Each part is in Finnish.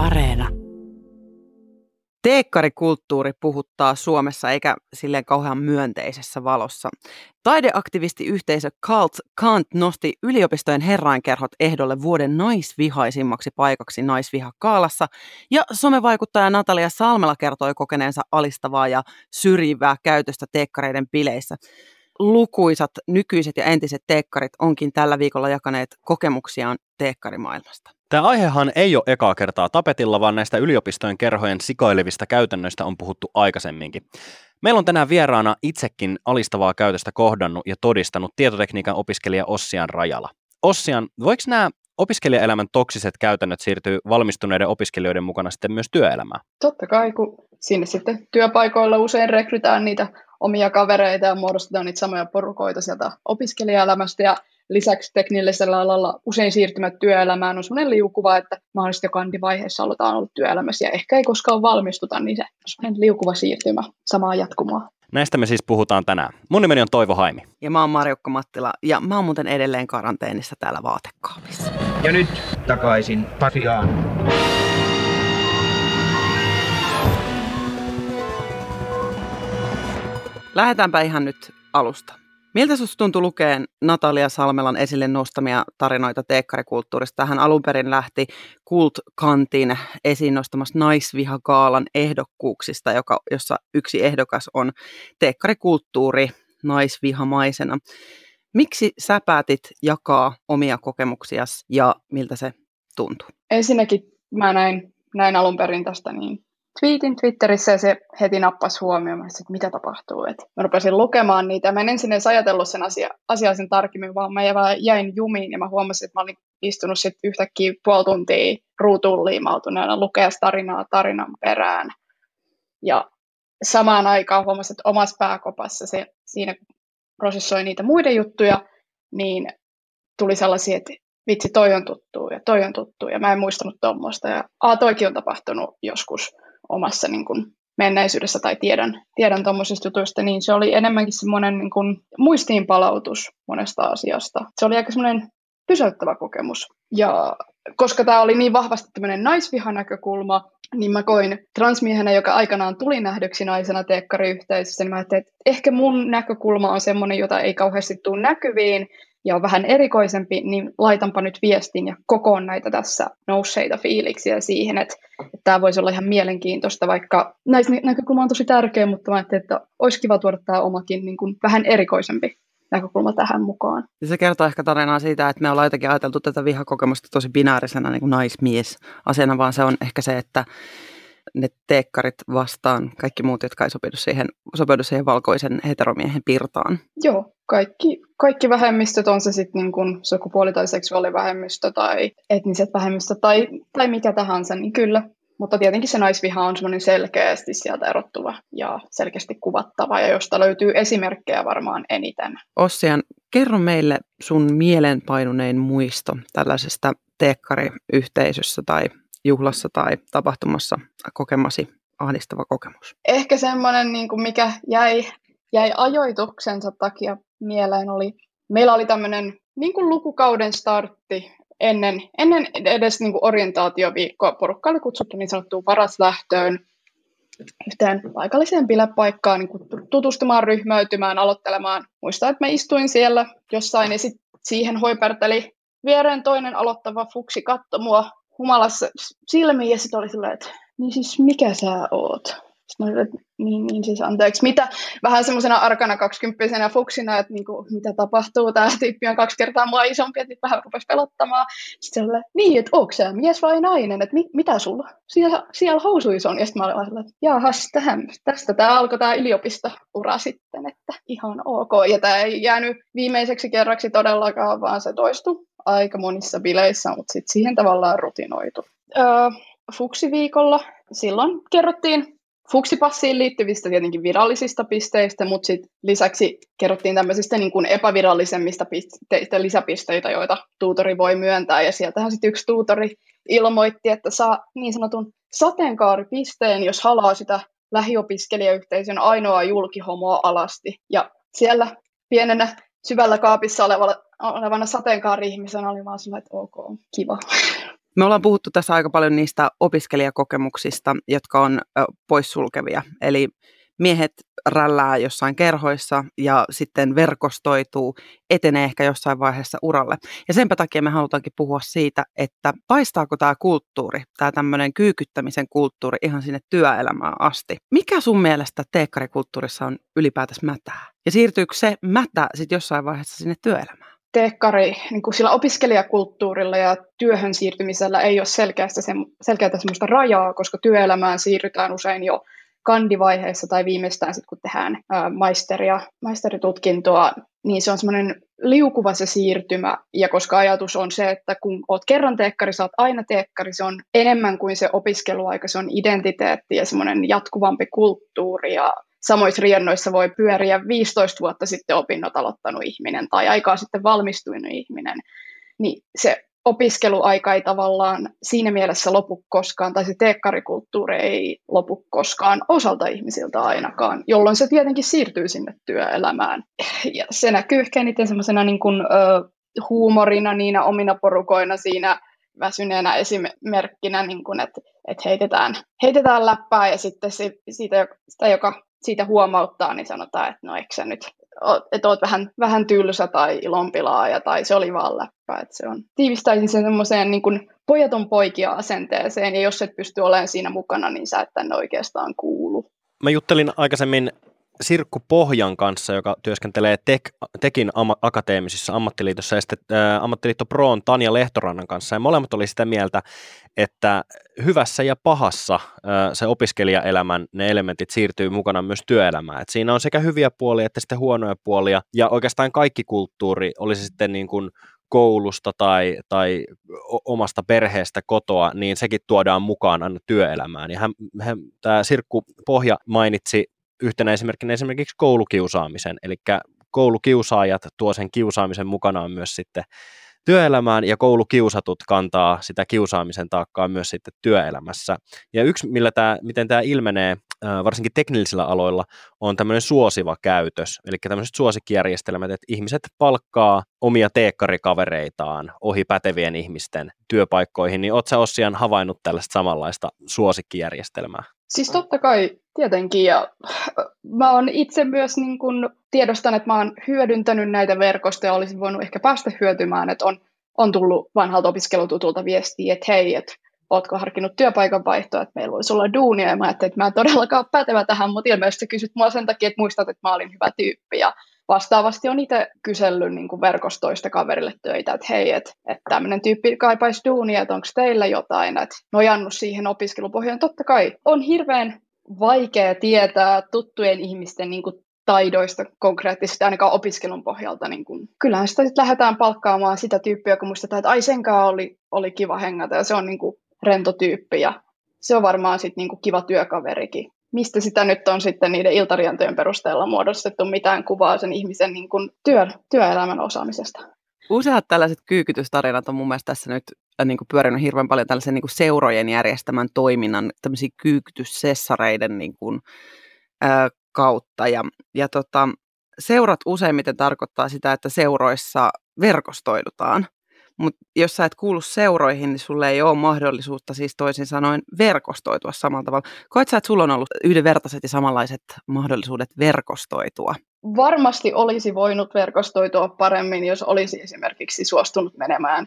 Areena. Teekkarikulttuuri puhuttaa Suomessa eikä silleen kauhean myönteisessä valossa. Taideaktivistiyhteisö Cult Kant nosti yliopistojen herrainkerhot ehdolle vuoden naisvihaisimmaksi paikaksi naisvihakaalassa ja somevaikuttaja Natalia Salmela kertoi kokeneensa alistavaa ja syrjivää käytöstä teekkareiden bileissä. Lukuisat nykyiset ja entiset teekkarit onkin tällä viikolla jakaneet kokemuksiaan teekkarimaailmasta. Tämä aihehan ei ole ekaa kertaa tapetilla, vaan näistä yliopistojen kerhojen sikoilevista käytännöistä on puhuttu aikaisemminkin. Meillä on tänään vieraana itsekin alistavaa käytöstä kohdannut ja todistanut tietotekniikan opiskelija Ossian Rajala. Ossian, voiko nämä opiskelijaelämän toksiset käytännöt siirtyy valmistuneiden opiskelijoiden mukana sitten myös työelämään? Totta kai, kun sinne sitten työpaikoilla usein rekrytään niitä omia kavereita ja muodostetaan niitä samoja porukoita sieltä opiskelijaelämästä ja lisäksi teknillisellä alalla usein siirtymät työelämään on sellainen liukuva, että mahdollisesti jo kandivaiheessa aletaan olla työelämässä ja ehkä ei koskaan valmistuta, niin se on sellainen liukuva siirtymä samaa jatkumaa. Näistä me siis puhutaan tänään. Mun nimeni on Toivo Haimi. Ja mä oon Marjukka Mattila ja mä oon muuten edelleen karanteenissa täällä vaatekaapissa. Ja nyt takaisin Pasiaan. Lähdetäänpä ihan nyt alusta. Miltä sinusta tuntui lukeen Natalia Salmelan esille nostamia tarinoita teekkarikulttuurista? Hän alun perin lähti Kult Kantin esiin nostamassa naisvihakaalan ehdokkuuksista, joka, jossa yksi ehdokas on teekkarikulttuuri naisvihamaisena. Miksi sä päätit jakaa omia kokemuksiasi ja miltä se tuntui? Ensinnäkin mä näin, näin alun perin tästä niin tweetin Twitterissä ja se heti nappasi huomioon, että mitä tapahtuu. Et mä rupesin lukemaan niitä. Mä en ensin edes ajatellut sen asia, asiaa sen tarkemmin, vaan mä jäin jumiin ja mä huomasin, että mä olin istunut sitten yhtäkkiä puoli tuntia ruutuun liimautuneena lukea tarinaa tarinan perään. Ja samaan aikaan huomasin, että omassa pääkopassa se, siinä prosessoi niitä muiden juttuja, niin tuli sellaisia, että vitsi, toi on tuttu ja toi on tuttu ja mä en muistanut tuommoista. Ja a, toikin on tapahtunut joskus omassa niin kuin, menneisyydessä tai tiedän, tiedän tuommoisista jutuista, niin se oli enemmänkin semmoinen niin kuin, muistiinpalautus monesta asiasta. Se oli aika semmoinen pysäyttävä kokemus. Ja koska tämä oli niin vahvasti tämmöinen naisvihanäkökulma, niin mä koin transmiehenä, joka aikanaan tuli nähdyksi naisena teekkariyhteisössä, niin mä ajattelin, että ehkä mun näkökulma on semmoinen, jota ei kauheasti tule näkyviin, ja on vähän erikoisempi, niin laitanpa nyt viestin ja kokoon näitä tässä nousseita fiiliksiä siihen, että, että tämä voisi olla ihan mielenkiintoista, vaikka näistä näkökulma on tosi tärkeä, mutta mä ajattelin, että olisi kiva tuoda tämä omakin niin kuin vähän erikoisempi näkökulma tähän mukaan. Ja se kertoo ehkä tarinaa siitä, että me ollaan jotenkin ajateltu tätä vihakokemusta tosi binäärisenä niin kuin naismies asiana, vaan se on ehkä se, että ne teekkarit vastaan kaikki muut, jotka ei sopeudu siihen, sopeudu siihen valkoisen heteromiehen pirtaan. Joo, kaikki, kaikki vähemmistöt, on se sitten niin kuin sukupuoli- tai seksuaalivähemmistö tai etniset vähemmistöt tai, tai mikä tahansa, niin kyllä. Mutta tietenkin se naisviha on semmoinen selkeästi sieltä erottuva ja selkeästi kuvattava ja josta löytyy esimerkkejä varmaan eniten. Ossian, kerro meille sun mielenpainunein muisto tällaisesta teekkariyhteisössä tai juhlassa tai tapahtumassa kokemasi ahdistava kokemus? Ehkä semmoinen, niin kuin mikä jäi, jäi ajoituksensa takia mieleen, oli, meillä oli tämmöinen niin kuin lukukauden startti ennen, ennen edes niin kuin orientaatioviikkoa. Porukka oli kutsuttu niin sanottuun lähtöön yhteen paikalliseen bilepaikkaan niin kuin tutustumaan, ryhmäytymään, aloittelemaan. Muistan, että mä istuin siellä jossain ja sitten siihen hoiperteli viereen toinen aloittava fuksi katto mua humalassa silmiin ja sitten oli silleen, että niin siis mikä sä oot? Sitten mä olin, että niin, niin siis anteeksi, mitä? Vähän semmoisena arkana kaksikymppisenä fuksina, että niin kuin, mitä tapahtuu, tämä tyyppi on kaksi kertaa mua isompi, että vähän rupesi pelottamaan. Sitten se oli, niin, että onko sä mies vai nainen, että mi, mitä sulla siellä, siellä housuissa on? Ja sitten mä olin että jaahas, tähän, tästä tämä alkoi tämä yliopisto-ura sitten, että ihan ok. Ja tämä ei jäänyt viimeiseksi kerraksi todellakaan, vaan se toistui aika monissa bileissä, mutta sitten siihen tavallaan rutinoitu. Öö, Fuksiviikolla silloin kerrottiin Fuksipassiin liittyvistä tietenkin virallisista pisteistä, mutta sit lisäksi kerrottiin tämmöisistä niin kuin epävirallisemmista pisteistä, lisäpisteitä, joita tuutori voi myöntää. Ja sieltähän sitten yksi tuutori ilmoitti, että saa niin sanotun sateenkaaripisteen, jos halaa sitä lähiopiskelijayhteisön ainoa julkihomoa alasti. Ja siellä pienenä syvällä kaapissa olevana, olevana sateenkaari-ihmisenä oli vaan sellainen, että ok, kiva. Me ollaan puhuttu tässä aika paljon niistä opiskelijakokemuksista, jotka on poissulkevia. Eli miehet rällää jossain kerhoissa ja sitten verkostoituu, etenee ehkä jossain vaiheessa uralle. Ja senpä takia me halutaankin puhua siitä, että paistaako tämä kulttuuri, tämä tämmöinen kyykyttämisen kulttuuri ihan sinne työelämään asti. Mikä sun mielestä teekkarikulttuurissa on ylipäätänsä mätää? Ja siirtyykö se mätä sitten jossain vaiheessa sinne työelämään? Teekkari, niin kuin sillä opiskelijakulttuurilla ja työhön siirtymisellä ei ole selkeästä se, selkeää semmoista rajaa, koska työelämään siirrytään usein jo kandivaiheessa tai viimeistään sitten kun tehdään maisteria, maisteritutkintoa, niin se on semmoinen liukuva se siirtymä, ja koska ajatus on se, että kun oot kerran teekkari, sä oot aina teekkari, se on enemmän kuin se opiskeluaika, se on identiteetti ja semmoinen jatkuvampi kulttuuri, ja samoissa riennoissa voi pyöriä 15 vuotta sitten opinnot aloittanut ihminen tai aikaa sitten valmistunut ihminen, niin se opiskeluaika ei tavallaan siinä mielessä lopu koskaan, tai se teekkarikulttuuri ei lopu koskaan osalta ihmisiltä ainakaan, jolloin se tietenkin siirtyy sinne työelämään. Ja se näkyy ehkä eniten semmoisena niin kuin, ö, huumorina niinä omina porukoina siinä väsyneenä esimerkkinä, niin kuin, että, että heitetään, heitetään läppää ja sitten siitä, sitä, joka siitä huomauttaa, niin sanotaan, että no eikö sä nyt että oot vähän, vähän tylsä tai ilonpilaaja tai se oli vaan läppä. Että se on, tiivistäisin sen semmoiseen niin kuin pojaton poikia asenteeseen ja jos et pysty olemaan siinä mukana, niin sä et tänne oikeastaan kuulu. Mä juttelin aikaisemmin Sirkku Pohjan kanssa, joka työskentelee Tek, Tekin ama, akateemisissa ammattiliitossa, ja sitten ä, ammattiliitto Proon Tanja Lehtorannan kanssa, ja molemmat oli sitä mieltä, että hyvässä ja pahassa ä, se opiskelijaelämän ne elementit siirtyy mukana myös työelämään. Et siinä on sekä hyviä puolia että sitten huonoja puolia, ja oikeastaan kaikki kulttuuri, oli se sitten niin kuin koulusta tai, tai omasta perheestä kotoa, niin sekin tuodaan mukaan aina työelämään. Ja hän, hän, tämä Sirkku Pohja mainitsi yhtenä esimerkkinä esimerkiksi koulukiusaamisen, eli koulukiusaajat tuo sen kiusaamisen mukanaan myös sitten työelämään ja koulukiusatut kantaa sitä kiusaamisen taakkaa myös sitten työelämässä. Ja yksi, millä tämä, miten tämä ilmenee varsinkin teknisillä aloilla, on tämmöinen suosiva käytös, eli tämmöiset suosikkijärjestelmät, että ihmiset palkkaa omia teekkarikavereitaan ohi pätevien ihmisten työpaikkoihin, niin oletko Ossian havainnut tällaista samanlaista suosikkijärjestelmää? Siis totta kai, tietenkin. Ja mä oon itse myös niin kun tiedostan, että mä oon hyödyntänyt näitä verkostoja, olisin voinut ehkä päästä hyötymään, että on, on tullut vanhalta opiskelututulta viestiä, että hei, että ootko harkinnut työpaikan vaihtoa, että meillä voisi olla duunia, ja mä ajattelin, että mä en todellakaan ole pätevä tähän, mutta ilmeisesti kysyt mua sen takia, että muistat, että mä olin hyvä tyyppi, ja vastaavasti on itse kysellyt niin kuin verkostoista kaverille töitä, että hei, että, että tämmöinen tyyppi kaipaisi duunia, että onko teillä jotain, että nojannut siihen opiskelupohjaan. Totta kai on hirveän vaikea tietää tuttujen ihmisten niin kuin taidoista konkreettisesti, ainakaan opiskelun pohjalta. Niin kun, kyllähän sitä sitten lähdetään palkkaamaan sitä tyyppiä, kun muistetaan, että ai senkaan oli, oli kiva hengata ja se on niin kuin rento tyyppi ja se on varmaan sitten niin kuin kiva työkaverikin mistä sitä nyt on sitten niiden iltariantojen perusteella muodostettu mitään kuvaa sen ihmisen niin kuin työ, työelämän osaamisesta. Useat tällaiset kyykytystarinat on mun mielestä tässä nyt äh, niin kuin pyörinyt hirveän paljon tällaisen niin kuin seurojen järjestämän toiminnan, tämmöisiä kyykytyssessareiden niin kuin, ää, äh, kautta. Ja, ja tota, seurat useimmiten tarkoittaa sitä, että seuroissa verkostoidutaan. Mutta jos sä et kuulu seuroihin, niin sulle ei ole mahdollisuutta siis toisin sanoen verkostoitua samalla tavalla. Koet sä, että sulla on ollut yhdenvertaiset ja samanlaiset mahdollisuudet verkostoitua? Varmasti olisi voinut verkostoitua paremmin, jos olisi esimerkiksi suostunut menemään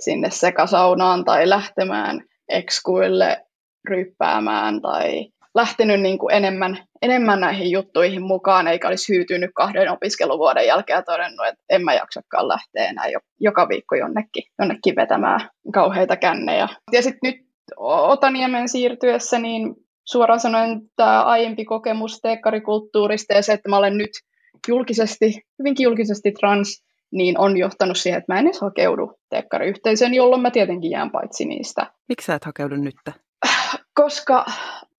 sinne sekasaunaan tai lähtemään ekskuille ryppäämään tai lähtenyt niin kuin enemmän, enemmän näihin juttuihin mukaan, eikä olisi hyytynyt kahden opiskeluvuoden jälkeen ja todennut, että en mä jaksakaan lähteä enää joka viikko jonnekin, jonnekin vetämään kauheita kännejä. Ja sitten nyt Otaniemen siirtyessä, niin suoraan sanoen tämä aiempi kokemus teekkarikulttuurista ja se, että mä olen nyt julkisesti, hyvinkin julkisesti trans, niin on johtanut siihen, että mä en edes hakeudu teekkariyhteisöön, jolloin mä tietenkin jään paitsi niistä. Miksi sä et hakeudu nyt? Koska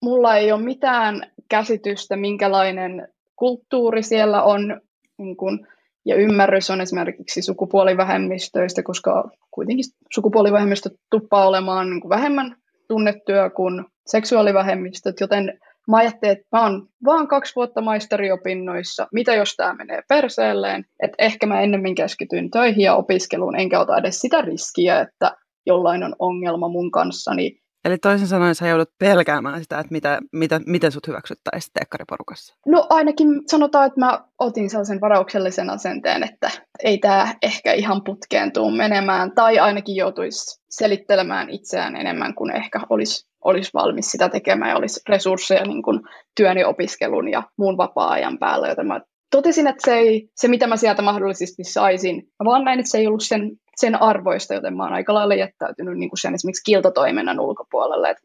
mulla ei ole mitään käsitystä, minkälainen kulttuuri siellä on niin kun, ja ymmärrys on esimerkiksi sukupuolivähemmistöistä, koska kuitenkin sukupuolivähemmistö tuppaa olemaan niin vähemmän tunnettuja kuin seksuaalivähemmistöt, joten mä ajattelin, että mä oon vaan kaksi vuotta maisteriopinnoissa, mitä jos tämä menee perseelleen, että ehkä mä ennemmin keskityn töihin ja opiskeluun, enkä ota edes sitä riskiä, että jollain on ongelma mun kanssa, niin Eli toisin sanoen sä joudut pelkäämään sitä, että mitä, mitä, miten sut hyväksyttäisiin teekkariporukassa. No ainakin sanotaan, että mä otin sellaisen varauksellisen asenteen, että ei tämä ehkä ihan putkeen tuu menemään, tai ainakin joutuisi selittelemään itseään enemmän kuin ehkä olisi, olisi valmis sitä tekemään ja olisi resursseja niin kuin työni opiskelun ja muun vapaa-ajan päällä, joten mä totesin, että se, ei, se mitä mä sieltä mahdollisesti saisin, mä vaan näin, että se ei ollut sen, sen arvoista, joten mä oon aika lailla jättäytynyt niin kuin sen esimerkiksi kiltotoiminnan ulkopuolelle.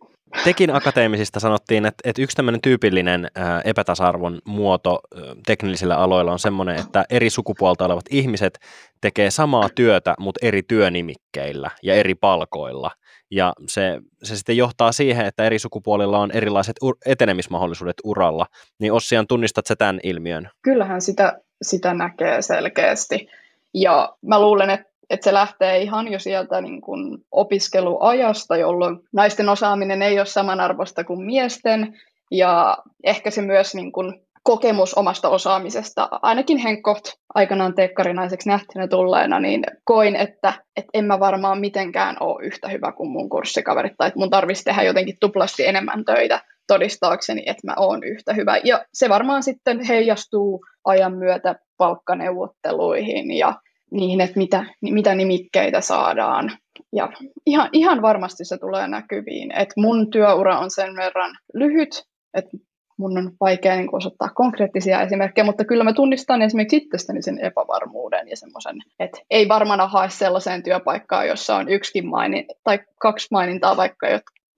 Tekin akateemisista sanottiin, että, että yksi tämmöinen tyypillinen ää, epätasa-arvon muoto ää, teknisillä aloilla on semmoinen, että eri sukupuolta olevat ihmiset tekee samaa työtä, mutta eri työnimikkeillä ja eri palkoilla. Ja se, se sitten johtaa siihen, että eri sukupuolilla on erilaiset ur- etenemismahdollisuudet uralla. Niin Ossian, tunnistat sä tämän ilmiön? Kyllähän sitä, sitä näkee selkeästi. Ja mä luulen, että että se lähtee ihan jo sieltä niin kuin opiskeluajasta, jolloin naisten osaaminen ei ole samanarvoista kuin miesten, ja ehkä se myös niin kuin kokemus omasta osaamisesta, ainakin Henkkoht aikanaan teekkarinaiseksi nähtynä tulleena, niin koin, että, että en mä varmaan mitenkään ole yhtä hyvä kuin mun kurssikaverit, tai että mun tarvitsisi tehdä jotenkin tuplasti enemmän töitä todistaakseni, että mä oon yhtä hyvä. Ja se varmaan sitten heijastuu ajan myötä palkkaneuvotteluihin ja niihin, että mitä, mitä nimikkeitä saadaan. Ja ihan, ihan varmasti se tulee näkyviin, että mun työura on sen verran lyhyt, että mun on vaikea niin osoittaa konkreettisia esimerkkejä, mutta kyllä mä tunnistan esimerkiksi itsestäni sen epävarmuuden ja semmoisen, että ei varmaan hae sellaiseen työpaikkaan, jossa on yksikin mainin, tai kaksi mainintaa vaikka,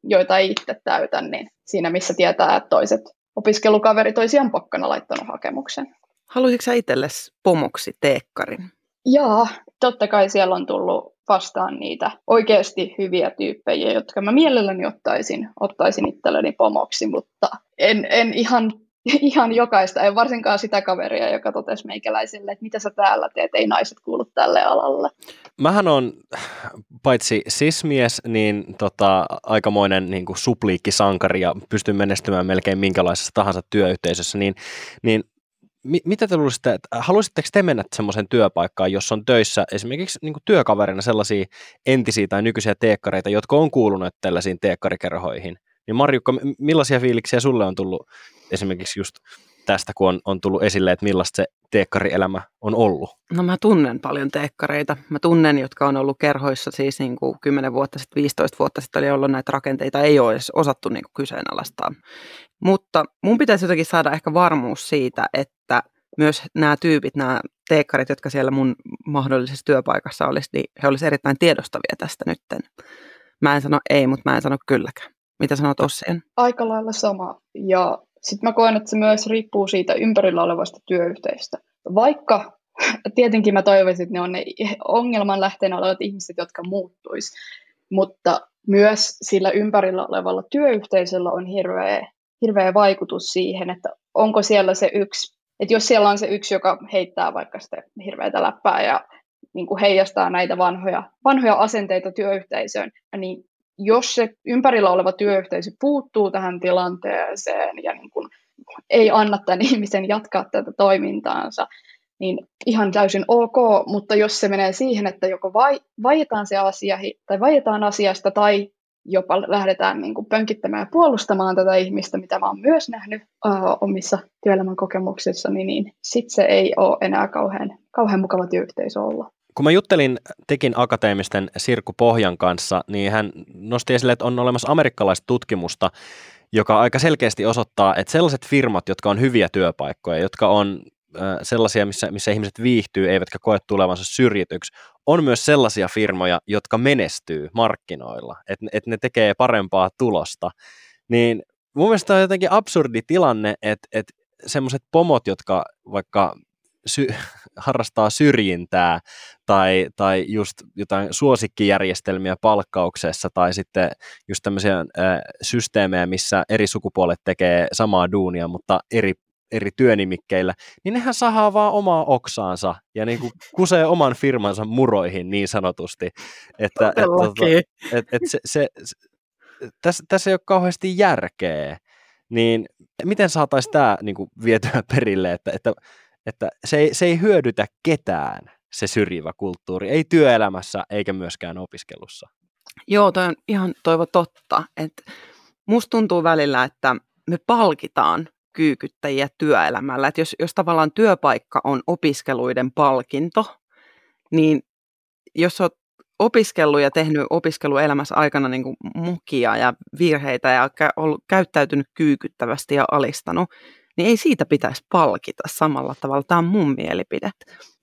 joita ei itse täytä, niin siinä missä tietää, että toiset opiskelukaverit olisi ihan pokkana laittanut hakemuksen. Haluaisitko sä itsellesi pomoksi teekkarin? Jaa, totta kai siellä on tullut vastaan niitä oikeasti hyviä tyyppejä, jotka mä mielelläni ottaisin, ottaisin itselleni pomoksi, mutta en, en ihan, ihan jokaista, en varsinkaan sitä kaveria, joka totesi meikäläiselle, että mitä sä täällä teet, ei naiset kuulu tälle alalle. Mähän on paitsi sismies, niin tota, aikamoinen niin kuin supliikkisankari ja pystyn menestymään melkein minkälaisessa tahansa työyhteisössä, niin, niin mitä te luulisitte, että haluaisitteko te mennä semmoiseen työpaikkaan, jossa on töissä esimerkiksi niin työkaverina sellaisia entisiä tai nykyisiä teekkareita, jotka on kuulunut tällaisiin teekkarikerhoihin? Niin Marjukka, millaisia fiiliksiä sulle on tullut esimerkiksi just tästä, kun on, on tullut esille, että millaista se teekkarielämä on ollut? No mä tunnen paljon teekkareita. Mä tunnen, jotka on ollut kerhoissa siis niin kuin 10 vuotta sitten, 15 vuotta sitten oli ollut näitä rakenteita, ei ole edes osattu niin kuin kyseenalaistaa. Mutta mun pitäisi jotenkin saada ehkä varmuus siitä, että myös nämä tyypit, nämä teekkarit, jotka siellä mun mahdollisessa työpaikassa olisi, niin he olisivat erittäin tiedostavia tästä nytten. Mä en sano ei, mutta mä en sano kylläkään. Mitä sanot Ossien? Aika lailla sama. Ja sitten mä koen, että se myös riippuu siitä ympärillä olevasta työyhteistä. Vaikka tietenkin mä toivoisin, että ne on ne ongelman lähteenä olevat ihmiset, jotka muuttuisi, mutta myös sillä ympärillä olevalla työyhteisöllä on hirveä, hirveä vaikutus siihen, että onko siellä se yksi, että jos siellä on se yksi, joka heittää vaikka sitä hirveätä läppää ja niin kuin heijastaa näitä vanhoja, vanhoja asenteita työyhteisöön, niin jos se ympärillä oleva työyhteisö puuttuu tähän tilanteeseen ja niin kuin ei anna tämän ihmisen jatkaa tätä toimintaansa, niin ihan täysin ok, mutta jos se menee siihen, että joko vai, vaietaan se asia, tai vaietaan asiasta, tai jopa lähdetään niin kuin pönkittämään ja puolustamaan tätä ihmistä, mitä mä oon myös nähnyt uh, omissa työelämän kokemuksissani, niin sitten se ei ole enää kauhean, kauhean mukava työyhteisö olla. Kun mä juttelin Tekin akateemisten Sirkku Pohjan kanssa, niin hän nosti esille, että on olemassa amerikkalaista tutkimusta, joka aika selkeästi osoittaa, että sellaiset firmat, jotka on hyviä työpaikkoja, jotka on sellaisia, missä, missä ihmiset viihtyy, eivätkä koe tulevansa syrjityksi, on myös sellaisia firmoja, jotka menestyy markkinoilla, että et ne tekee parempaa tulosta. Niin mun mielestä on jotenkin absurdi tilanne, että et semmoiset pomot, jotka vaikka sy- harrastaa syrjintää tai, tai just jotain suosikkijärjestelmiä palkkauksessa tai sitten just tämmöisiä äh, systeemejä, missä eri sukupuolet tekee samaa duunia, mutta eri eri työnimikkeillä, niin nehän sahaa vaan omaa oksaansa ja niin kuin kusee oman firmansa muroihin niin sanotusti. Että, et, tota, et, et se, se, se, tässä, tässä ei ole kauheasti järkeä. Niin miten saataisiin tämä niin kuin vietyä perille, että, että että se ei, se ei hyödytä ketään, se syrjivä kulttuuri, ei työelämässä eikä myöskään opiskelussa. Joo, toi on ihan toivo totta. että musta tuntuu välillä, että me palkitaan kyykyttäjiä työelämällä. Että jos, jos tavallaan työpaikka on opiskeluiden palkinto, niin jos olet opiskellut ja tehnyt opiskeluelämässä aikana niin kuin mukia ja virheitä ja ollut käyttäytynyt kyykyttävästi ja alistanut, niin ei siitä pitäisi palkita samalla tavalla. Tämä on mun mielipide.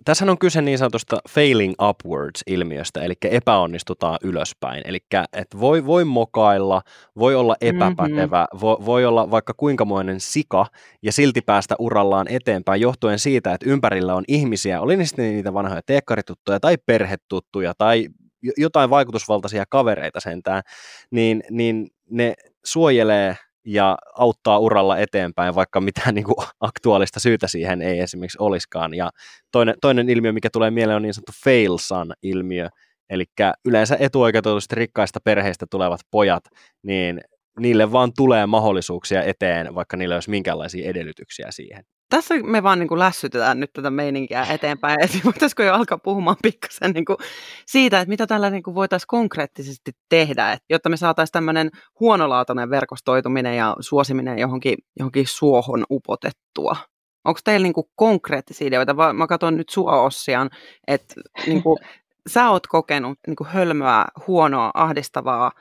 Tässä on kyse niin sanotusta failing upwards-ilmiöstä, eli epäonnistutaan ylöspäin. Eli että voi, voi mokailla, voi olla epäpätevä, mm-hmm. voi, voi olla vaikka kuinkamoinen sika ja silti päästä urallaan eteenpäin johtuen siitä, että ympärillä on ihmisiä, oli ne sitten niitä vanhoja teekkarituttuja tai perhetuttuja tai jotain vaikutusvaltaisia kavereita sentään, niin, niin ne suojelee ja auttaa uralla eteenpäin, vaikka mitään niin kuin, aktuaalista syytä siihen ei esimerkiksi olisikaan. Ja toinen, toinen ilmiö, mikä tulee mieleen, on niin sanottu fail son ilmiö, eli yleensä etuoikeutetusti rikkaista perheistä tulevat pojat, niin niille vaan tulee mahdollisuuksia eteen, vaikka niillä olisi minkäänlaisia edellytyksiä siihen tässä me vaan niin kuin lässytetään nyt tätä meininkiä eteenpäin. Et voitaisiko jo alkaa puhumaan pikkasen niin kuin siitä, että mitä tällä niin kuin voitaisiin konkreettisesti tehdä, että jotta me saataisiin tämmöinen huonolaatuinen verkostoituminen ja suosiminen johonkin, johonkin suohon upotettua. Onko teillä niin kuin konkreettisia ideoita? Mä katson nyt sua Ossian, että niin kuin, sä oot kokenut niin kuin hölmöä, huonoa, ahdistavaa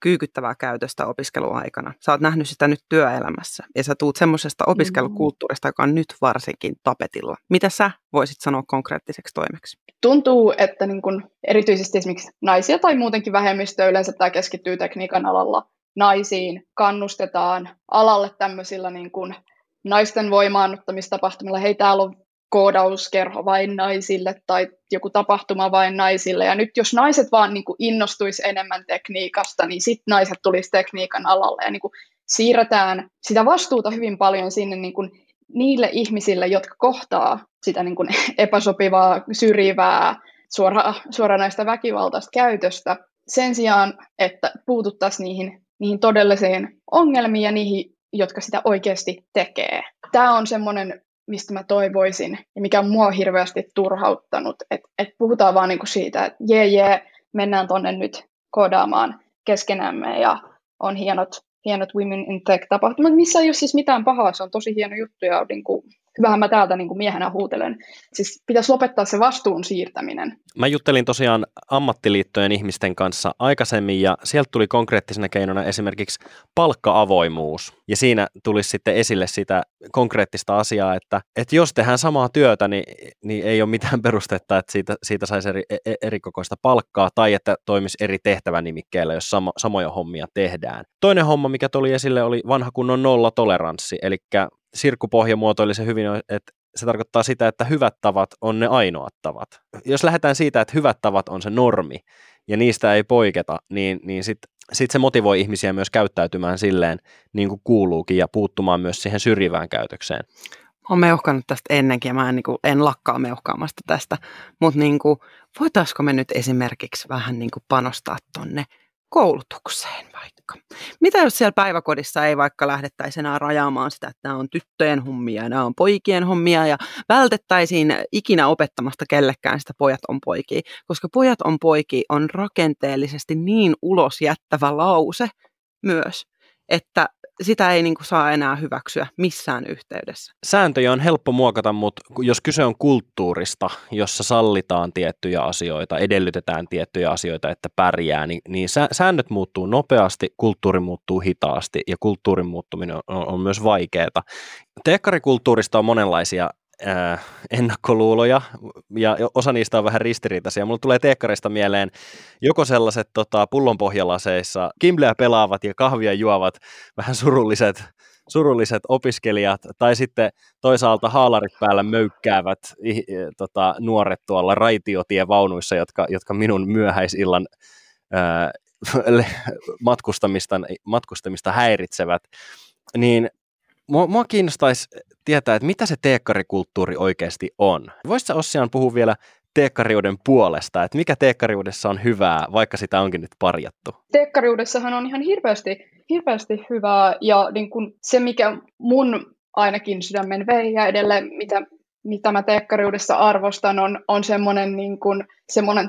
kyykyttävää käytöstä opiskeluaikana. Sä oot nähnyt sitä nyt työelämässä ja sä tuut semmoisesta opiskelukulttuurista, joka on nyt varsinkin tapetilla. Mitä sä voisit sanoa konkreettiseksi toimeksi? Tuntuu, että niin kun erityisesti esimerkiksi naisia tai muutenkin vähemmistöä yleensä tämä keskittyy tekniikan alalla naisiin, kannustetaan alalle tämmöisillä niin kun naisten voimaannuttamistapahtumilla. Hei, täällä on koodauskerho vain naisille tai joku tapahtuma vain naisille. Ja nyt jos naiset vaan niin kuin innostuisi enemmän tekniikasta, niin sitten naiset tulisi tekniikan alalle ja niin kuin siirretään sitä vastuuta hyvin paljon sinne niin kuin niille ihmisille, jotka kohtaa sitä niin kuin epäsopivaa, syrjivää, suora, suoranaista väkivaltaista käytöstä sen sijaan, että puututtaisiin niihin, niihin todellisiin ongelmiin ja niihin, jotka sitä oikeasti tekee. Tämä on semmoinen mistä mä toivoisin ja mikä on mua hirveästi turhauttanut, että et puhutaan vaan niinku siitä, että jee jee, mennään tonne nyt koodaamaan keskenämme ja on hienot, hienot Women in Tech-tapahtumat, missä ei ole siis mitään pahaa, se on tosi hieno juttu ja niin kuin, hyvähän mä täältä niin kuin miehenä huutelen. Siis pitäisi lopettaa se vastuun siirtäminen. Mä juttelin tosiaan ammattiliittojen ihmisten kanssa aikaisemmin ja sieltä tuli konkreettisena keinona esimerkiksi palkka-avoimuus. Ja siinä tulisi sitten esille sitä konkreettista asiaa, että, että jos tehdään samaa työtä, niin, niin ei ole mitään perustetta, että siitä, siitä saisi eri, e, eri kokoista palkkaa tai että toimisi eri tehtävänimikkeellä, jos samo, samoja hommia tehdään. Toinen homma, mikä tuli esille, oli vanha kunnon nolla toleranssi, eli Sirkku Pohja muotoili se hyvin, että se tarkoittaa sitä, että hyvät tavat on ne ainoat tavat. Jos lähdetään siitä, että hyvät tavat on se normi ja niistä ei poiketa, niin, niin sitten sit se motivoi ihmisiä myös käyttäytymään silleen niin kuin kuuluukin ja puuttumaan myös siihen syrjivään käytökseen. Olen meuhkannut tästä ennenkin ja mä en, niin kuin, en lakkaa meuhkaamasta tästä, mutta niin voitaisiko me nyt esimerkiksi vähän niin kuin panostaa tonne koulutukseen vaikka. Mitä jos siellä päiväkodissa ei vaikka lähdettäisi enää rajaamaan sitä, että nämä on tyttöjen hommia ja nämä on poikien hommia ja vältettäisiin ikinä opettamasta kellekään sitä pojat on poikia, koska pojat on poikia on rakenteellisesti niin ulos jättävä lause myös, että sitä ei niin kuin saa enää hyväksyä missään yhteydessä. Sääntöjä on helppo muokata, mutta jos kyse on kulttuurista, jossa sallitaan tiettyjä asioita, edellytetään tiettyjä asioita, että pärjää, niin, niin säännöt muuttuu nopeasti, kulttuuri muuttuu hitaasti ja kulttuurin muuttuminen on, on myös vaikeaa. Teekkarikulttuurista on monenlaisia äh, ennakkoluuloja, ja osa niistä on vähän ristiriitaisia. Mulla tulee teekkarista mieleen joko sellaiset tota, pullonpohjalaseissa kimbleä pelaavat ja kahvia juovat vähän surulliset, surulliset opiskelijat, tai sitten toisaalta haalarit päällä möykkäävät ih, tota, nuoret tuolla raitiotievaunuissa, jotka, jotka minun myöhäisillan äh, matkustamista, matkustamista häiritsevät, niin mua, mua kiinnostaisi tietää, että mitä se teekkarikulttuuri oikeasti on. Voisitko Ossian puhua vielä teekkariuden puolesta, että mikä teekkariudessa on hyvää, vaikka sitä onkin nyt parjattu? Teekkariudessahan on ihan hirveästi, hirveästi hyvää, ja niin kun se, mikä mun ainakin sydämen vei ja edelleen, mitä, mitä mä teekkariudessa arvostan, on, on semmoinen niin kun,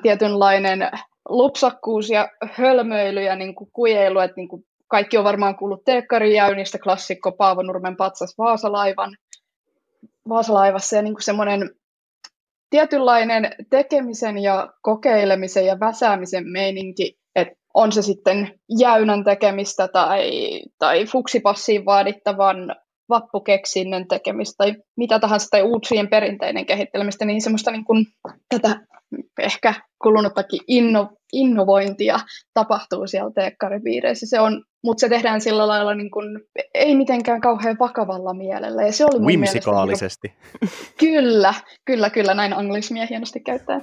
tietynlainen lupsakkuus ja hölmöily ja niin kuin kujeilu, että niin kuin kaikki on varmaan kuullut Teekkarin jäynistä, klassikko Paavo Nurmen patsas Vaasalaivan, Vaasalaivassa ja niin kuin semmoinen tietynlainen tekemisen ja kokeilemisen ja väsäämisen meininki, että on se sitten jäynän tekemistä tai, tai fuksipassiin vaadittavan vappukeksinnön tekemistä tai mitä tahansa tai uusien perinteiden kehittelemistä, niin semmoista niin kuin, tätä ehkä kulunuttakin inno, innovointia tapahtuu siellä teekkaripiireissä. Se on, mutta se tehdään sillä lailla niin kuin, ei mitenkään kauhean vakavalla mielellä. Ja se oli mun Whimsicaalisesti. Niin kyllä, kyllä, kyllä, näin anglismia hienosti käyttäen.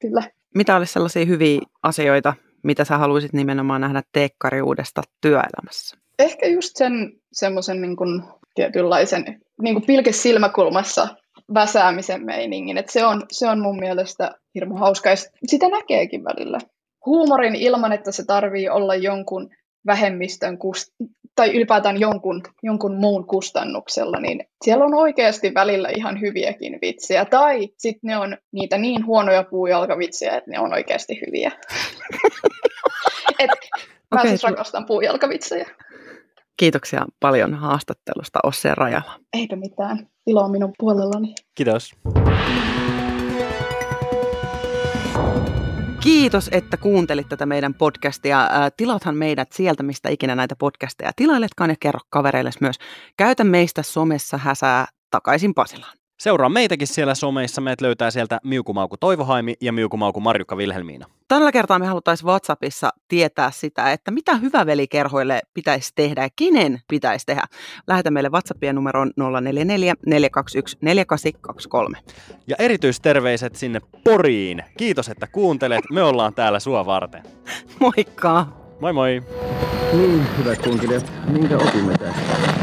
Kyllä. Mitä olisi sellaisia hyviä asioita, mitä sä haluaisit nimenomaan nähdä teekkariudesta työelämässä? Ehkä just sen semmoisen niin kuin, tietynlaisen niin kuin pilke silmäkulmassa väsäämisen meiningin. Et se, on, se on mun mielestä hirmu hauska ja sitä näkeekin välillä. Huumorin ilman, että se tarvii olla jonkun vähemmistön kust- tai ylipäätään jonkun, jonkun muun kustannuksella, niin siellä on oikeasti välillä ihan hyviäkin vitsejä. Tai sitten ne on niitä niin huonoja puujalkavitsejä, että ne on oikeasti hyviä. Et mä okay, siis rakastan puujalkavitsejä. Kiitoksia paljon haastattelusta Osse Rajala. Eipä mitään. Ilo on minun puolellani. Kiitos. Kiitos, että kuuntelit tätä meidän podcastia. Tilaathan meidät sieltä, mistä ikinä näitä podcasteja tilailetkaan ja kerro kavereille myös. Käytä meistä somessa häsää takaisin Pasilaan. Seuraa meitäkin siellä someissa. Meidät löytää sieltä Miukumauku Toivohaimi ja Miukumauku Marjukka Vilhelmiina. Tällä kertaa me haluttaisiin WhatsAppissa tietää sitä, että mitä hyvävelikerhoille pitäisi tehdä ja kenen pitäisi tehdä. Lähetä meille WhatsAppien numeroon 044 421 4823. Ja erityisterveiset sinne Poriin. Kiitos, että kuuntelet. Me ollaan täällä sua varten. Moikka! Moi moi! Niin, hyvät kuuntelijat, minkä opimme tästä?